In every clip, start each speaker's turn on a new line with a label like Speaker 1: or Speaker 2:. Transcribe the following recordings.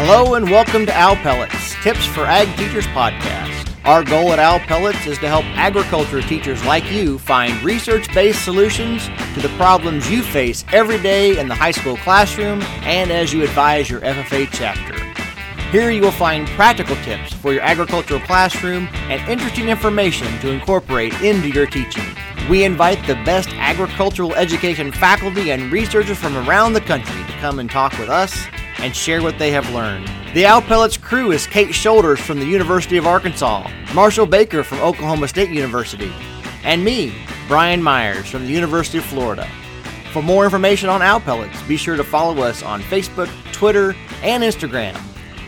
Speaker 1: Hello and welcome to Owl Pellets, Tips for Ag Teachers podcast. Our goal at Owl Pellets is to help agriculture teachers like you find research based solutions to the problems you face every day in the high school classroom and as you advise your FFA chapter. Here you will find practical tips for your agricultural classroom and interesting information to incorporate into your teaching. We invite the best agricultural education faculty and researchers from around the country to come and talk with us and share what they have learned. The Owl Pellets crew is Kate Shoulders from the University of Arkansas, Marshall Baker from Oklahoma State University, and me, Brian Myers from the University of Florida. For more information on Owl Pellets, be sure to follow us on Facebook, Twitter, and Instagram,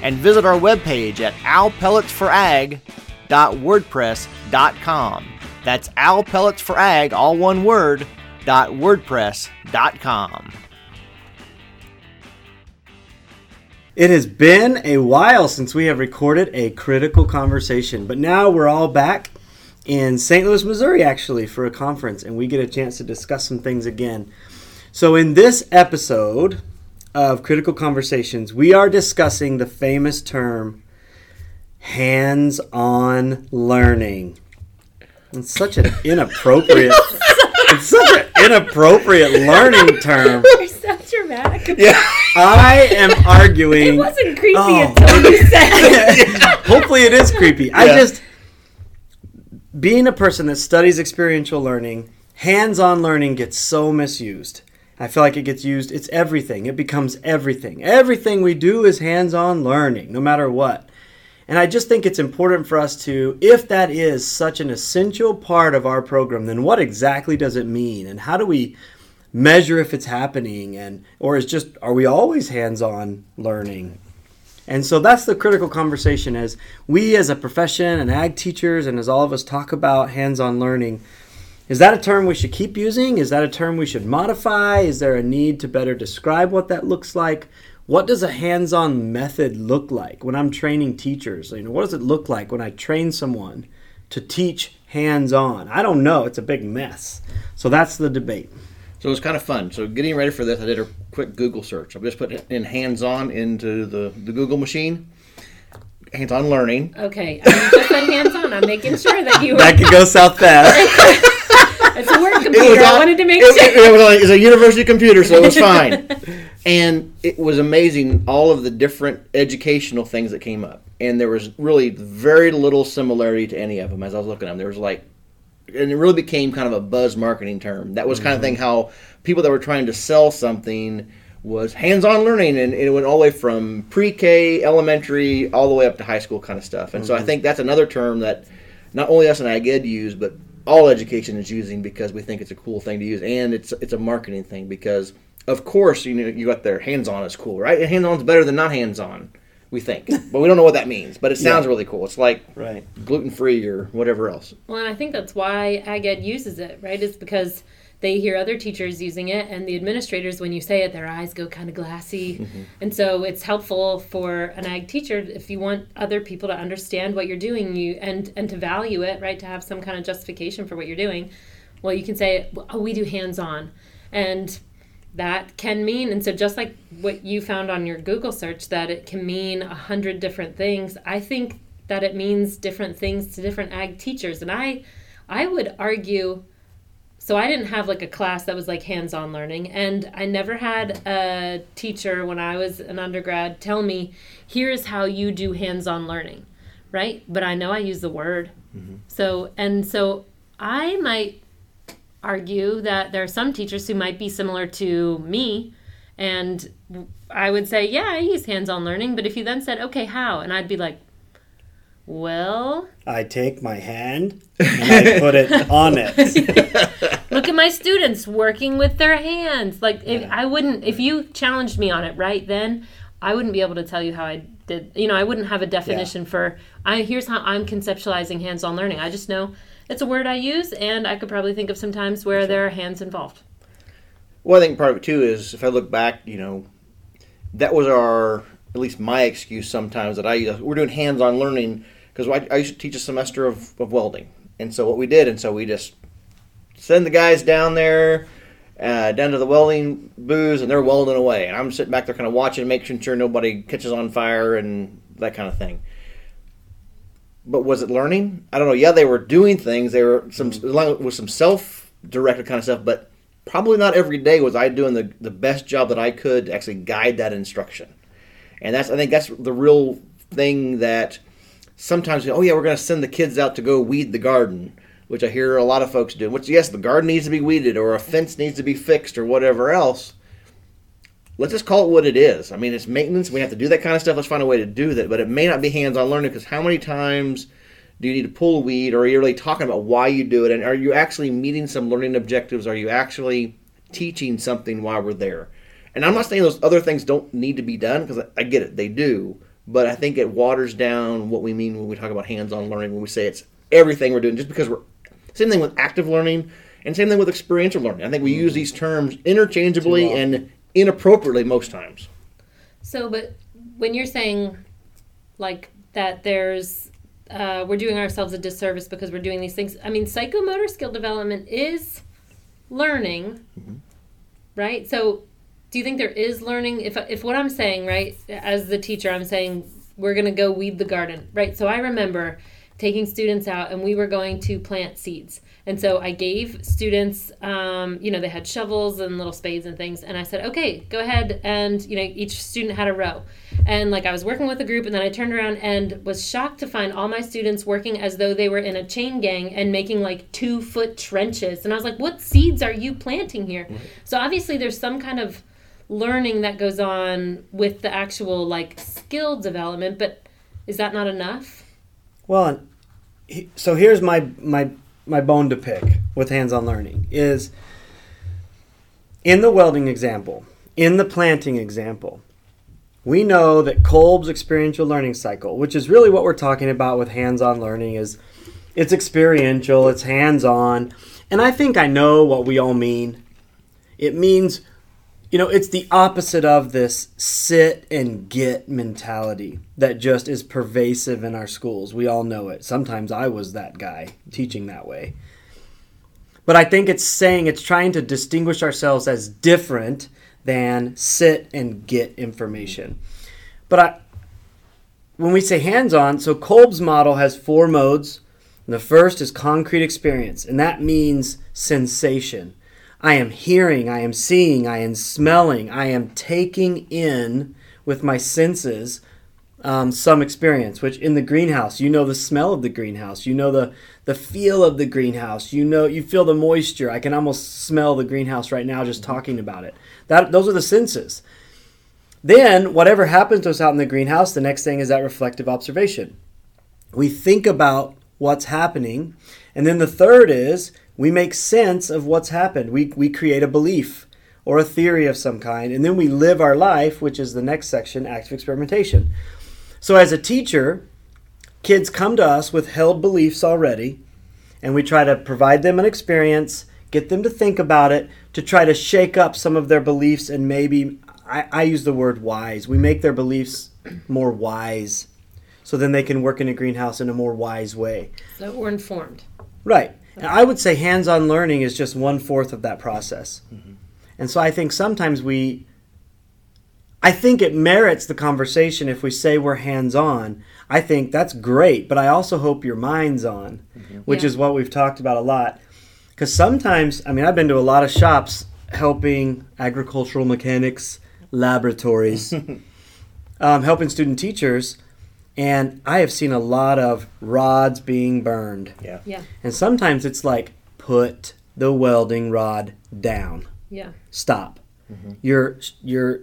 Speaker 1: and visit our webpage at owlpelletsforag.wordpress.com. That's owlpelletsforag, all one word, .wordpress.com.
Speaker 2: It has been a while since we have recorded a critical conversation, but now we're all back in St. Louis, Missouri, actually, for a conference, and we get a chance to discuss some things again. So, in this episode of Critical Conversations, we are discussing the famous term hands on learning. It's such an inappropriate. it's such an inappropriate learning term.
Speaker 3: You're so dramatic.
Speaker 2: Yeah, I am arguing.
Speaker 3: It wasn't creepy
Speaker 2: Oh.
Speaker 3: until you said it.
Speaker 2: Hopefully, it is creepy. I just, being a person that studies experiential learning, hands on learning gets so misused. I feel like it gets used, it's everything. It becomes everything. Everything we do is hands on learning, no matter what. And I just think it's important for us to, if that is such an essential part of our program, then what exactly does it mean? And how do we measure if it's happening? And, or is just, are we always hands on learning? And so that's the critical conversation as we as a profession and ag teachers and as all of us talk about hands-on learning. Is that a term we should keep using? Is that a term we should modify? Is there a need to better describe what that looks like? What does a hands-on method look like when I'm training teachers? You know, what does it look like when I train someone to teach hands-on? I don't know. It's a big mess. So that's the debate.
Speaker 1: So it was kind of fun. So getting ready for this, I did a quick Google search. I just put in hands-on into the, the Google machine. Hands-on learning.
Speaker 3: Okay, I just said hands on. I'm making sure that you were.
Speaker 2: That could go south fast.
Speaker 3: It's a work computer. I
Speaker 1: on-
Speaker 3: wanted to make
Speaker 1: it,
Speaker 3: sure.
Speaker 1: It, it was on- it was a university computer, so it was fine. and it was amazing all of the different educational things that came up, and there was really very little similarity to any of them. As I was looking at them, there was like, and it really became kind of a buzz marketing term. That was kind of mm-hmm. thing how people that were trying to sell something was hands-on learning, and it went all the way from pre-K, elementary, all the way up to high school kind of stuff. And so I mm-hmm. think that's another term that not only us in Ag Ed use, but all education is using because we think it's a cool thing to use, and it's it's a marketing thing because of course you know you got their hands-on is cool, right? Hands on is better than not hands-on, we think, but we don't know what that means. But it sounds really cool. It's like
Speaker 2: right.
Speaker 1: gluten-free or whatever else.
Speaker 3: Well, and I think that's why Ag Ed uses it, right? It's because they hear other teachers using it, and the administrators, when you say it, their eyes go kind of glassy. Mm-hmm. And so it's helpful for an ag teacher if you want other people to understand what you're doing, you and and to value it, right? To have some kind of justification for what you're doing. Well, you can say, "Oh, we do hands-on," and that can mean and so just like what you found on your google search that it can mean a hundred different things i think that it means different things to different ag teachers. And i i would argue so i didn't have like a class that was like hands-on learning and i never had a teacher when i was an undergrad tell me here's how you do hands-on learning right? But i know i use the word. Mm-hmm. So and so i might argue that there are some teachers who might be similar to me. And i would say yeah i use hands-on learning. But if you then said okay how? And i'd be like well
Speaker 2: I take my hand and I put it on it.
Speaker 3: look at my students working with their hands. Like if
Speaker 2: Yeah.
Speaker 3: i wouldn't if you challenged me on it right then i wouldn't be able to tell you how i did you know i wouldn't have a definition for i here's how i'm conceptualizing hands-on learning. I just know it's a word i use and i could probably think of some times where there are hands involved
Speaker 1: Well, I think part of it too is if I look back, you know, that was our at least my excuse sometimes that I use. We're doing hands-on learning because I, I used to teach a semester of, of welding, and so what we did, and so we just send the guys down there uh, down to the welding booths, and they're welding away, and I'm sitting back there kind of watching, making sure nobody catches on fire and that kind of thing. But was it learning? I don't know. Yeah, they were doing things. They were some mm-hmm. along with some self-directed kind of stuff, but probably not every day was I doing the, the best job that I could to actually guide that instruction. And that's I think that's the real thing that sometimes oh yeah we're going to send the kids out to go weed the garden, which I hear a lot of folks do. Which yes, the garden needs to be weeded or a fence needs to be fixed or whatever else. Let's just call it what it is. I mean, it's maintenance. We have to do that kind of stuff. Let's find a way to do that. But it may not be hands-on learning because how many times do you need to pull a weed, or are you really talking about why you do it, and are you actually meeting some learning objectives? Are you actually teaching something while we're there? And I'm not saying those other things don't need to be done because I get it, they do. But I think it waters down what we mean when we talk about hands-on learning. When we say it's everything we're doing, just because we're same thing with active learning and same thing with experiential learning. I think we mm-hmm. use these terms interchangeably and inappropriately most times.
Speaker 3: So, but when you're saying like that, there's uh, we're doing ourselves a disservice because we're doing these things. I mean, psychomotor skill development is learning, mm-hmm. right? So, do you think there is learning? If if what I'm saying, right, as the teacher, I'm saying we're gonna go weed the garden, right? So I remember taking students out and we were going to plant seeds and so I gave students, um, you know, they had shovels and little spades and things. And I said, okay, go ahead. And, you know, each student had a row. And like I was working with a group and then I turned around and was shocked to find all my students working as though they were in a chain gang and making like two foot trenches. And I was like, what seeds are you planting here? Mm-hmm. So obviously there's some kind of learning that goes on with the actual like skill development, but is that not enough?
Speaker 2: Well, so here's my my my bone to pick with hands-on learning is in the welding example, in the planting example, we know that Kolb's experiential learning cycle, which is really what we're talking about with hands-on learning, is it's experiential, it's hands-on, and I think I know what we all mean. It means you know, it's the opposite of this sit and get mentality that just is pervasive in our schools. We all know it. Sometimes I was that guy teaching that way. But I think it's saying it's trying to distinguish ourselves as different than sit and get information. But I, when we say hands on, so Kolb's model has four modes. The first is concrete experience, and that means sensation. I am hearing, I am seeing, I am smelling, I am taking in with my senses um, some experience. Which in the greenhouse, you know the smell of the greenhouse, you know the the feel of the greenhouse, you know you feel the moisture. I can almost smell the greenhouse right now just talking about it. That those are the senses. Then whatever happens to us out in the greenhouse, the next thing is that reflective observation. We think about what's happening, and then the third is we make sense of what's happened. We, we create a belief or a theory of some kind, and then we live our life, which is the next section active experimentation. So, as a teacher, kids come to us with held beliefs already, and we try to provide them an experience, get them to think about it, to try to shake up some of their beliefs, and maybe I, I use the word wise. We make their beliefs more wise so then they can work in a greenhouse in a more wise way.
Speaker 3: So we're informed.
Speaker 2: Right. And I would say hands on learning is just one fourth of that process. Mm-hmm. And so I think sometimes we, I think it merits the conversation if we say we're hands on. I think that's great, but I also hope your mind's on, mm-hmm. which yeah. is what we've talked about a lot. Because sometimes, I mean, I've been to a lot of shops helping agricultural mechanics laboratories, um, helping student teachers and I have seen a lot of rods being burned.
Speaker 1: Yeah.
Speaker 3: Yeah.
Speaker 2: And sometimes it's like put the welding rod down.
Speaker 3: Yeah.
Speaker 2: Stop. Mm-hmm. Your your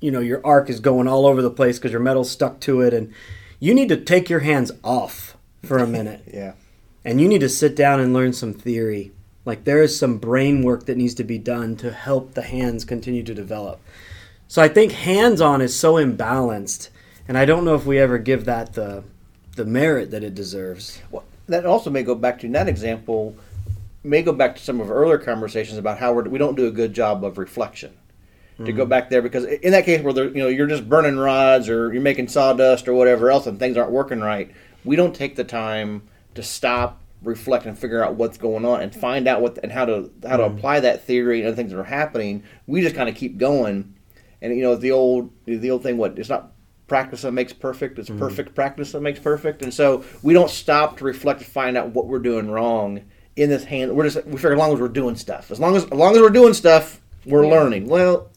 Speaker 2: you know your arc is going all over the place because your metal's stuck to it, and you need to take your hands off for a minute.
Speaker 1: yeah.
Speaker 2: And you need to sit down and learn some theory. Like there is some brain work that needs to be done to help the hands continue to develop. So I think hands on is so imbalanced and I don't know if we ever give that the the merit that it deserves.
Speaker 1: Well, that also may go back to in that example, may go back to some of our earlier conversations about how we're, we don't do a good job of reflection. Mm-hmm. To go mm-hmm. back there, because in that case where you know you're just burning rods or you're making sawdust or whatever else, and things aren't working right, we don't take the time to stop, reflect and figure out what's going on and find out what and how to how to apply that theory and other things that are happening. We just kind of keep going, and you know the old the old thing. What it's not practice that makes perfect. It's mm-hmm. perfect practice that makes perfect. And so we don't stop to reflect to find out what we're doing wrong in this hand. We're just we figure as long as we're doing stuff, as long as as long as we're doing stuff, we're
Speaker 3: Yeah.
Speaker 1: learning. Well,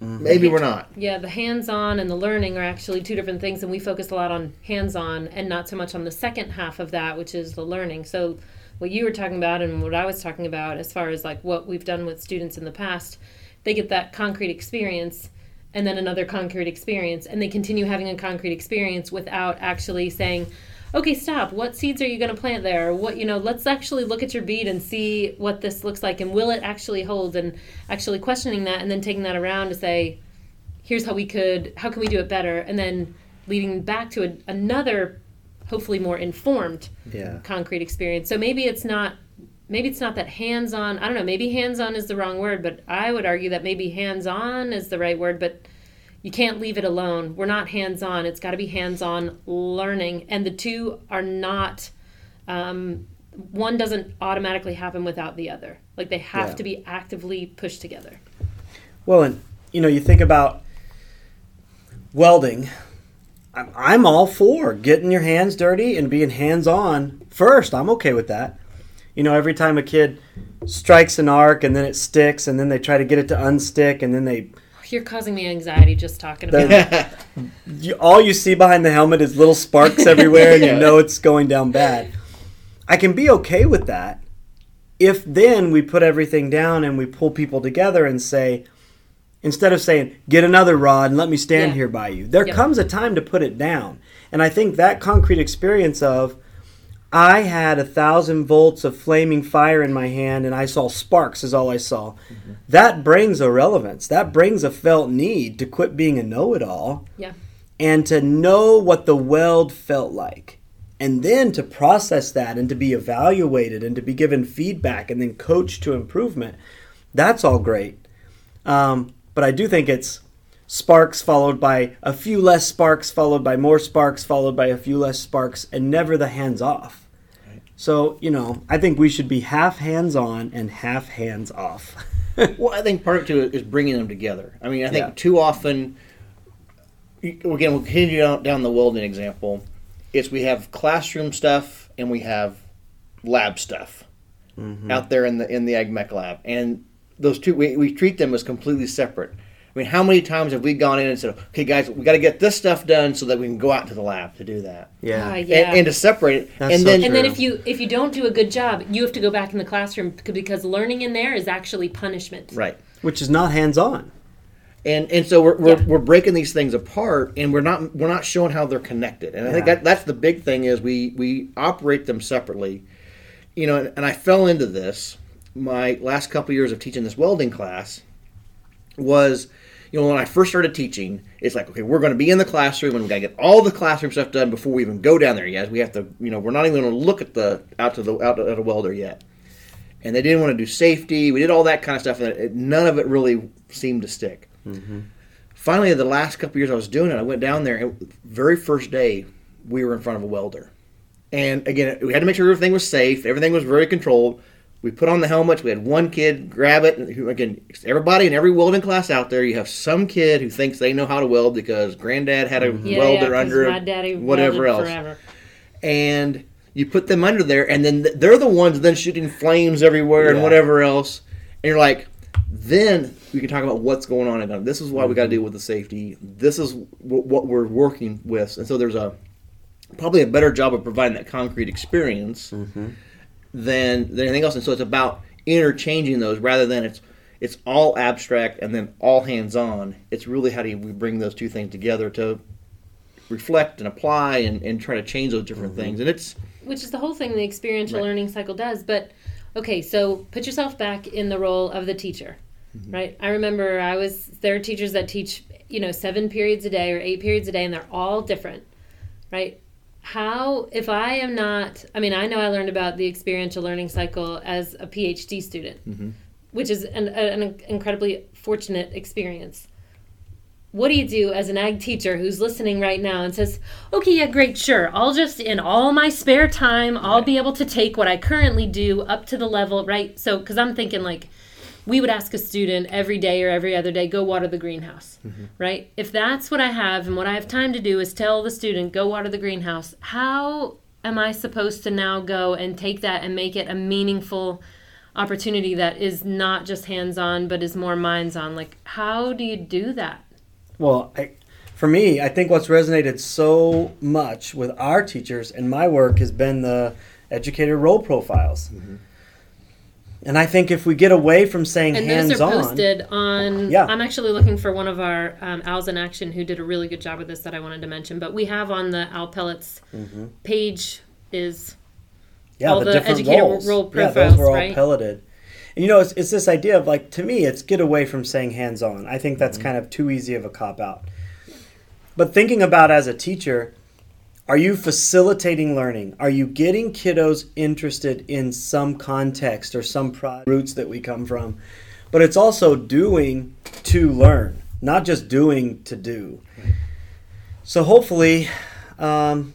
Speaker 1: mm-hmm. maybe we're not.
Speaker 3: Yeah, the hands-on and the learning are actually two different things, and we focus a lot on hands-on and not so much on the second half of that, which is the learning. So, what you were talking about and what I was talking about, as far as like what we've done with students in the past, they get that concrete experience, and then another concrete experience, and they continue having a concrete experience without actually saying. Okay, stop. What seeds are you going to plant there? What, you know, let's actually look at your bead and see what this looks like and will it actually hold and actually questioning that and then taking that around to say, here's how we could how can we do it better and then leading back to a, another hopefully more informed
Speaker 2: Yeah.
Speaker 3: concrete experience so maybe it's not maybe it's not that hands-on i don't know maybe hands-on is the wrong word but i would argue that maybe hands-on is the right word but you can't leave it alone we're not hands-on it's got to be hands-on learning and the two are not um, one doesn't automatically happen without the other like they have
Speaker 2: Yeah.
Speaker 3: to be actively pushed together
Speaker 2: Well, and you know, you think about welding. I'm, I'm all for getting your hands dirty and being hands on first. I'm okay with that. You know, every time a kid strikes an arc and then it sticks and then they try to get it to unstick and then they
Speaker 3: you're causing me anxiety just talking about it.
Speaker 2: you, all you see behind the helmet is little sparks everywhere and you know it's going down bad. I can be okay with that if then we put everything down and we pull people together and say, instead of saying, get another rod and let me stand
Speaker 3: Yeah.
Speaker 2: here by you, there
Speaker 3: Yep.
Speaker 2: comes a time to put it down. And I think that concrete experience of, I had a thousand volts of flaming fire in my hand and I saw sparks, is all I saw. That brings a relevance. That brings a felt need to quit being a know it all
Speaker 3: Yeah.
Speaker 2: and to know what the weld felt like and then to process that and to be evaluated and to be given feedback and then coached to improvement that's all great um, but i do think it's sparks followed by a few less sparks followed by more sparks followed by a few less sparks and never the hands off so you know i think we should be half hands on and half hands off
Speaker 1: Well, I think part of it too is bringing them together. I mean, I think
Speaker 2: Yeah.
Speaker 1: too often, again, we'll continue down, down the welding example. Is we have classroom stuff and we have lab stuff mm-hmm. out there in the in the ag mech lab, and those two we, we treat them as completely separate. I mean, how many times have we gone in and said, "Okay, guys, we got to get this stuff done so that we can go out to the lab to do that,"
Speaker 2: yeah
Speaker 3: Ah, yeah.
Speaker 1: and, and to separate it,
Speaker 2: That's
Speaker 1: and
Speaker 2: so
Speaker 1: then
Speaker 3: and then if you if you don't do a good job, you have to go back in the classroom because learning in there is actually punishment.
Speaker 1: right.
Speaker 2: which is not hands on
Speaker 1: and and so we're, we're,
Speaker 3: Yeah.
Speaker 1: we're breaking these things apart and we're not we're not showing how they're connected and i think that that's the big thing is we we operate them separately you know and, and i fell into this my last couple years of teaching this welding class was you know when i first started teaching it's like okay we're going to be in the classroom and we got to get all the classroom stuff done before we even go down there yet we have to you know we're not even going to look at the out to the out at a welder yet and they didn't want to do safety. We did all that kind of stuff, and it, none of it really seemed to stick. Mm-hmm. Finally, the last couple years I was doing it, I went down there, and very first day we were in front of a welder, and again we had to make sure everything was safe, everything was very controlled. We put on the helmets. We had one kid grab it. And again, everybody in every welding class out there, you have some kid who thinks they know how to weld because granddad had a mm-hmm.
Speaker 3: Yeah,
Speaker 1: welder
Speaker 3: yeah, 'cause
Speaker 1: under
Speaker 3: my daddy
Speaker 1: whatever else
Speaker 3: Forever.
Speaker 1: and you put them under there, and then they're the ones then shooting flames everywhere and whatever else. And you're like, then we can talk about what's going on. And this is why we got to mm-hmm. deal with the safety. This is w- what we're working with. And so there's a probably a better job of providing that concrete experience mm-hmm. Than than anything else. And so it's about interchanging those rather than it's it's all abstract and then all hands on. It's really how do we bring those two things together to reflect and apply and, and try to change those different things. And it's
Speaker 3: which is the whole thing the experiential
Speaker 1: Right.
Speaker 3: learning cycle does but okay so put yourself back in the role of the teacher
Speaker 1: Mm-hmm.
Speaker 3: right i remember i was there are teachers that teach you know seven periods a day or eight periods a day and they're all different right how if i am not i mean i know i learned about the experiential learning cycle as a phd student
Speaker 1: Mm-hmm.
Speaker 3: which is an, an incredibly fortunate experience what do you do as an ag teacher who's listening right now and says, okay, yeah, great, sure. I'll just, in all my spare time, I'll be able to take what I currently do up to the level, right? So, because I'm thinking like, we would ask a student every day or every other day, go water the greenhouse, mm-hmm. right? If that's what I have and what I have time to do is tell the student, go water the greenhouse, how am I supposed to now go and take that and make it a meaningful opportunity that is not just hands on, but is more minds on? Like, how do you do that?
Speaker 2: Well, I, for me, I think what's resonated so much with our teachers and my work has been the educator role profiles. Mm-hmm. And I think if we get away from saying
Speaker 3: And
Speaker 2: hands
Speaker 3: those are
Speaker 2: on,
Speaker 3: posted on.
Speaker 2: Yeah.
Speaker 3: I'm actually looking for one of our um, Owls in Action who did a really good job with this that I wanted to mention. But we have on the Owl Pellets page is
Speaker 2: yeah,
Speaker 3: all
Speaker 2: the,
Speaker 3: the
Speaker 2: different
Speaker 3: educator
Speaker 2: roles.
Speaker 3: role
Speaker 2: yeah, those
Speaker 3: profiles,
Speaker 2: were all
Speaker 3: right?
Speaker 2: pelleted. And you know, it's, it's this idea of like to me, it's get away from saying hands on. I think
Speaker 3: Mm-hmm.
Speaker 2: that's kind of too easy of a cop out. But thinking about as a teacher, are you facilitating learning? Are you getting kiddos interested in some context or some pro- roots that we come from? But it's also doing to learn, not just doing to do. So hopefully, um,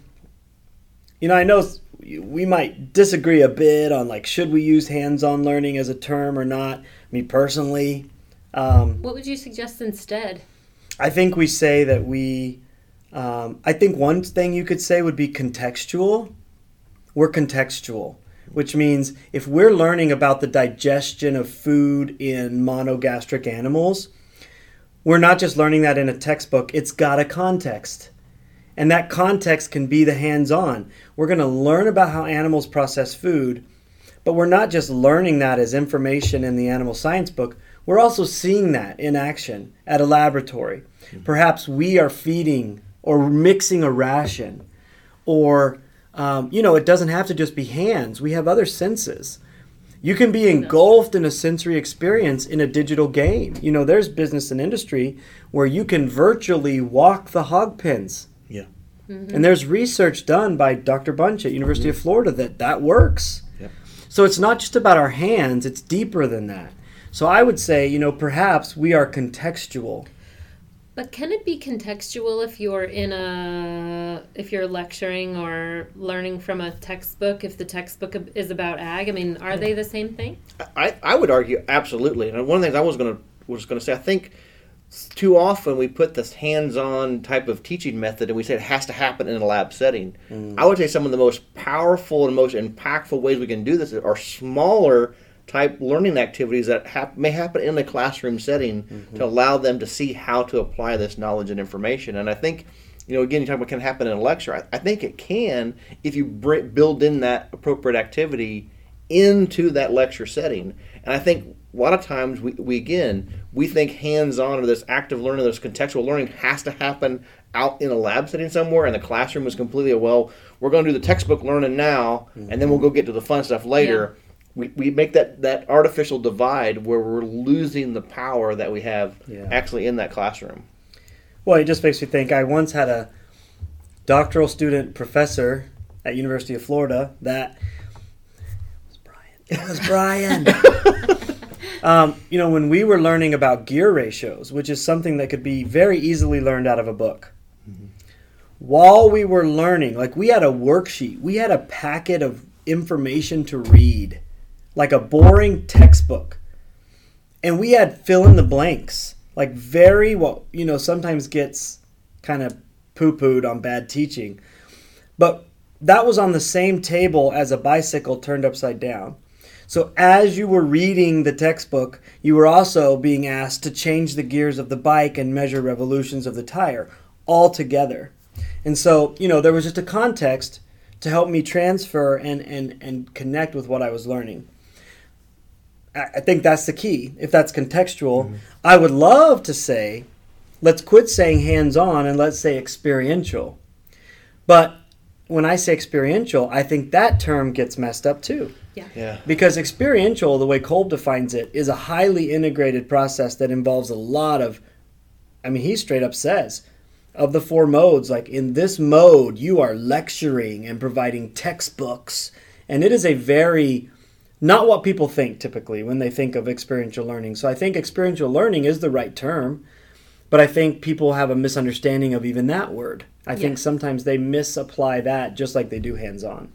Speaker 2: you know, I know we might disagree a bit on like should we use hands-on learning as a term or not. Me personally, um,
Speaker 3: what would you suggest instead?
Speaker 2: I think we say that we. Um, I think one thing you could say would be contextual. We're contextual, which means if we're learning about the digestion of food in monogastric animals, we're not just learning that in a textbook, it's got a context. And that context can be the hands on. We're going to learn about how animals process food, but we're not just learning that as information in the animal science book. We're also seeing that in action at a laboratory. Perhaps we are feeding or mixing a ration, or, um, you know, it doesn't have to just be hands. We have other senses. You can be engulfed in a sensory experience in a digital game. You know, there's business and industry where you can virtually walk the hog pens.
Speaker 1: Yeah.
Speaker 2: And there's research done by Dr. Bunch at University of Florida that that works.
Speaker 1: Yep.
Speaker 2: So it's not just about our hands, it's deeper than that. So I would say, you know, perhaps we are contextual.
Speaker 3: But can it be contextual if you're in a if you're lecturing or learning from a textbook? If the textbook is about ag, I mean, are they the same thing?
Speaker 1: I, I would argue absolutely. And one of the things I was going to was going to say, I think too often we put this hands-on type of teaching method and we say it has to happen in a lab setting. Mm. I would say some of the most powerful and most impactful ways we can do this are smaller type learning activities that hap- may happen in a classroom setting mm-hmm. to allow them to see how to apply this knowledge and information. And I think, you know, again, you talk about can happen in a lecture. I, I think it can if you br- build in that appropriate activity into that lecture setting. And I think a lot of times we, we again we think hands-on or this active learning, this contextual learning has to happen out in a lab setting somewhere, and the classroom is completely well. We're going to do the textbook learning now, and then we'll mm-hmm. go get to the fun stuff later. We, we make that, that artificial divide where we're losing the power that we have
Speaker 2: Yeah.
Speaker 1: actually in that classroom.
Speaker 2: Well, it just makes me think. I once had a doctoral student professor at University of Florida that it was Brian. It was Brian. um, you know, when we were learning about gear ratios, which is something that could be very easily learned out of a book. While we were learning, like we had a worksheet, we had a packet of information to read, like a boring textbook. And we had fill in the blanks, like very what you know sometimes gets kind of poo pooed on bad teaching. But that was on the same table as a bicycle turned upside down. So as you were reading the textbook, you were also being asked to change the gears of the bike and measure revolutions of the tire all together. And so, you know, there was just a context to help me transfer and, and, and connect with what I was learning. I I think that's the key. If that's contextual, I would love to say, let's quit saying hands on and let's say experiential. But when I say experiential, I think that term gets messed up too.
Speaker 1: Yeah. Yeah.
Speaker 2: Because experiential, the way Kolb defines it, is a highly integrated process that involves a lot of, I mean, he straight up says, of the four modes, like in this mode, you are lecturing and providing textbooks. And it is a very, not what people think typically when they think of experiential learning. So I think experiential learning is the right term, But I think people have a misunderstanding of even that word. I
Speaker 3: Yeah.
Speaker 2: think sometimes they misapply that just like they do hands on.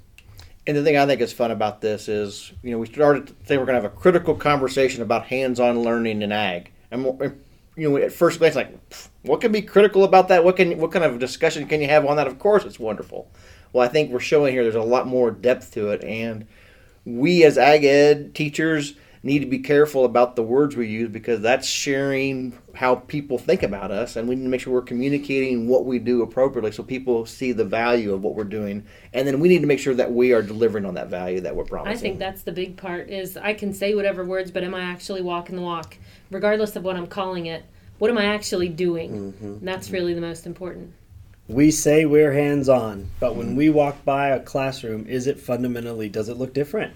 Speaker 1: And the thing I think is fun about this is, you know, we started to say we're going to have a critical conversation about hands-on learning in ag, and you know, at first glance, like, what can be critical about that? What can, what kind of discussion can you have on that? Of course, it's wonderful. Well, I think we're showing here there's a lot more depth to it, and we as ag ed teachers need to be careful about the words we use because that's sharing how people think about us and we need to make sure we're communicating what we do appropriately so people see the value of what we're doing and then we need to make sure that we are delivering on that value that we're promising
Speaker 3: I think that's the big part is I can say whatever words, but am I actually walking the walk? Regardless of what I'm calling it, what am I actually doing? Mm-hmm. And that's really the most important.
Speaker 2: We say we're hands on, but when we walk by a classroom, is it fundamentally, does it look different?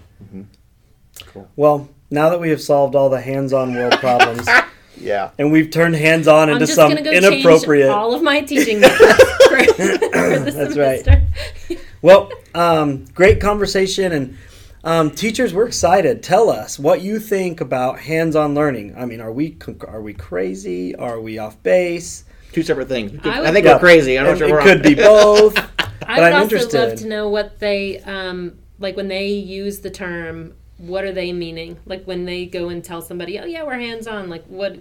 Speaker 1: Cool.
Speaker 2: Well, now that we have solved all the hands on world problems
Speaker 1: yeah
Speaker 2: and we've turned hands on into
Speaker 3: just
Speaker 2: some
Speaker 3: go
Speaker 2: inappropriate.
Speaker 3: all of my teaching methods for, for the
Speaker 2: That's right. Well, um, great conversation, and um, teachers, we're excited. Tell us what you think about hands-on learning. I mean, are we are we crazy? Are we off base?
Speaker 1: Two separate things
Speaker 3: I would-
Speaker 1: I think
Speaker 2: Yeah.
Speaker 1: we're crazy I don't
Speaker 2: know.
Speaker 1: sure
Speaker 2: it
Speaker 1: we're It
Speaker 2: could
Speaker 1: on-
Speaker 2: be both.
Speaker 3: I
Speaker 2: But
Speaker 3: would
Speaker 2: I'm
Speaker 3: also
Speaker 2: interested.
Speaker 3: love to know what they um, like when they use the term. What are they meaning? Like when they go and tell somebody, "Oh yeah, we're hands on." Like what?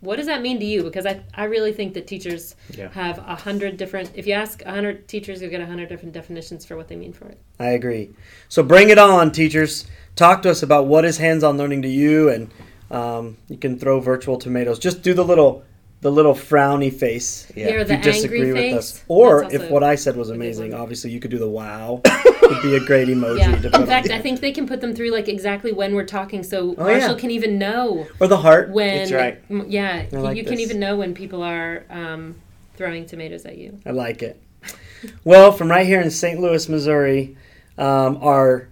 Speaker 3: What does that mean to you? Because I, I really think that teachers
Speaker 1: Yeah.
Speaker 3: have a hundred different. If you ask a hundred teachers, you'll get a hundred different definitions for what they mean for it.
Speaker 2: I agree. So bring it on, teachers. Talk to us about what is hands-on learning to you, and um, you can throw virtual tomatoes. Just do the little the little frowny face
Speaker 1: Yeah.
Speaker 2: If you disagree with
Speaker 3: face.
Speaker 2: us. Or if what I said was amazing, obviously you could do the wow. would be a great emoji
Speaker 3: Yeah.
Speaker 2: to put
Speaker 3: In fact. I think they can put them through like exactly when we're talking, so
Speaker 2: Oh,
Speaker 3: Marshall
Speaker 2: yeah.
Speaker 3: can even know
Speaker 2: Or the heart.
Speaker 3: when.
Speaker 1: That's right.
Speaker 3: Yeah,
Speaker 2: like
Speaker 3: you can even know when people are um, throwing tomatoes at you.
Speaker 2: I like it. Well, from right here in St. Louis, Missouri, um, our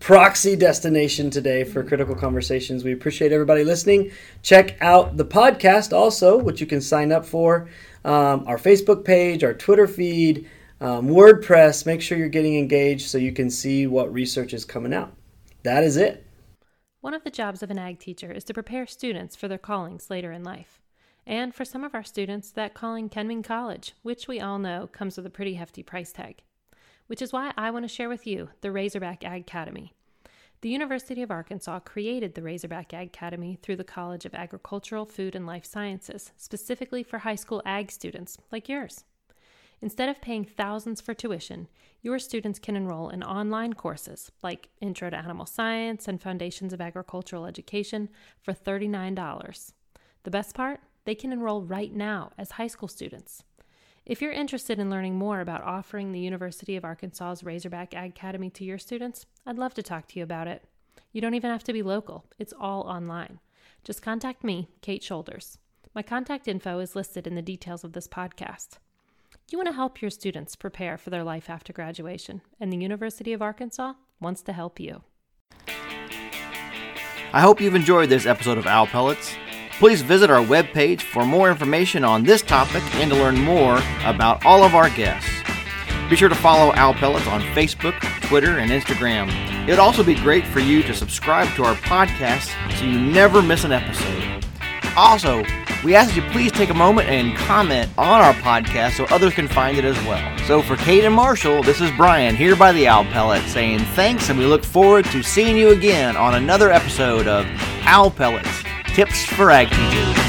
Speaker 2: proxy destination today for critical conversations. We appreciate everybody listening. Check out the podcast also, which you can sign up for. Um, our Facebook page, our Twitter feed, um, WordPress. Make sure you're getting engaged so you can see what research is coming out. That is it.
Speaker 3: One of the jobs of an ag teacher is to prepare students for their callings later in life. And for some of our students, that calling can mean college, which we all know comes with a pretty hefty price tag. Which is why I want to share with you the Razorback Ag Academy. The University of Arkansas created the Razorback Ag Academy through the College of Agricultural, Food, and Life Sciences, specifically for high school ag students like yours. Instead of paying thousands for tuition, your students can enroll in online courses like Intro to Animal Science and Foundations of Agricultural Education for $39. The best part? They can enroll right now as high school students. If you're interested in learning more about offering the University of Arkansas's Razorback Ag Academy to your students, I'd love to talk to you about it. You don't even have to be local, it's all online. Just contact me, Kate Shoulders. My contact info is listed in the details of this podcast. You want to help your students prepare for their life after graduation, and the University of Arkansas wants to help you.
Speaker 1: I hope you've enjoyed this episode of Owl Pellets. Please visit our webpage for more information on this topic and to learn more about all of our guests. Be sure to follow Owl Pellets on Facebook, Twitter, and Instagram. It would also be great for you to subscribe to our podcast so you never miss an episode. Also, we ask that you please take a moment and comment on our podcast so others can find it as well. So for Kate and Marshall, this is Brian here by the Owl Pellet saying thanks and we look forward to seeing you again on another episode of Owl Pellets Tips for Ag Teachers.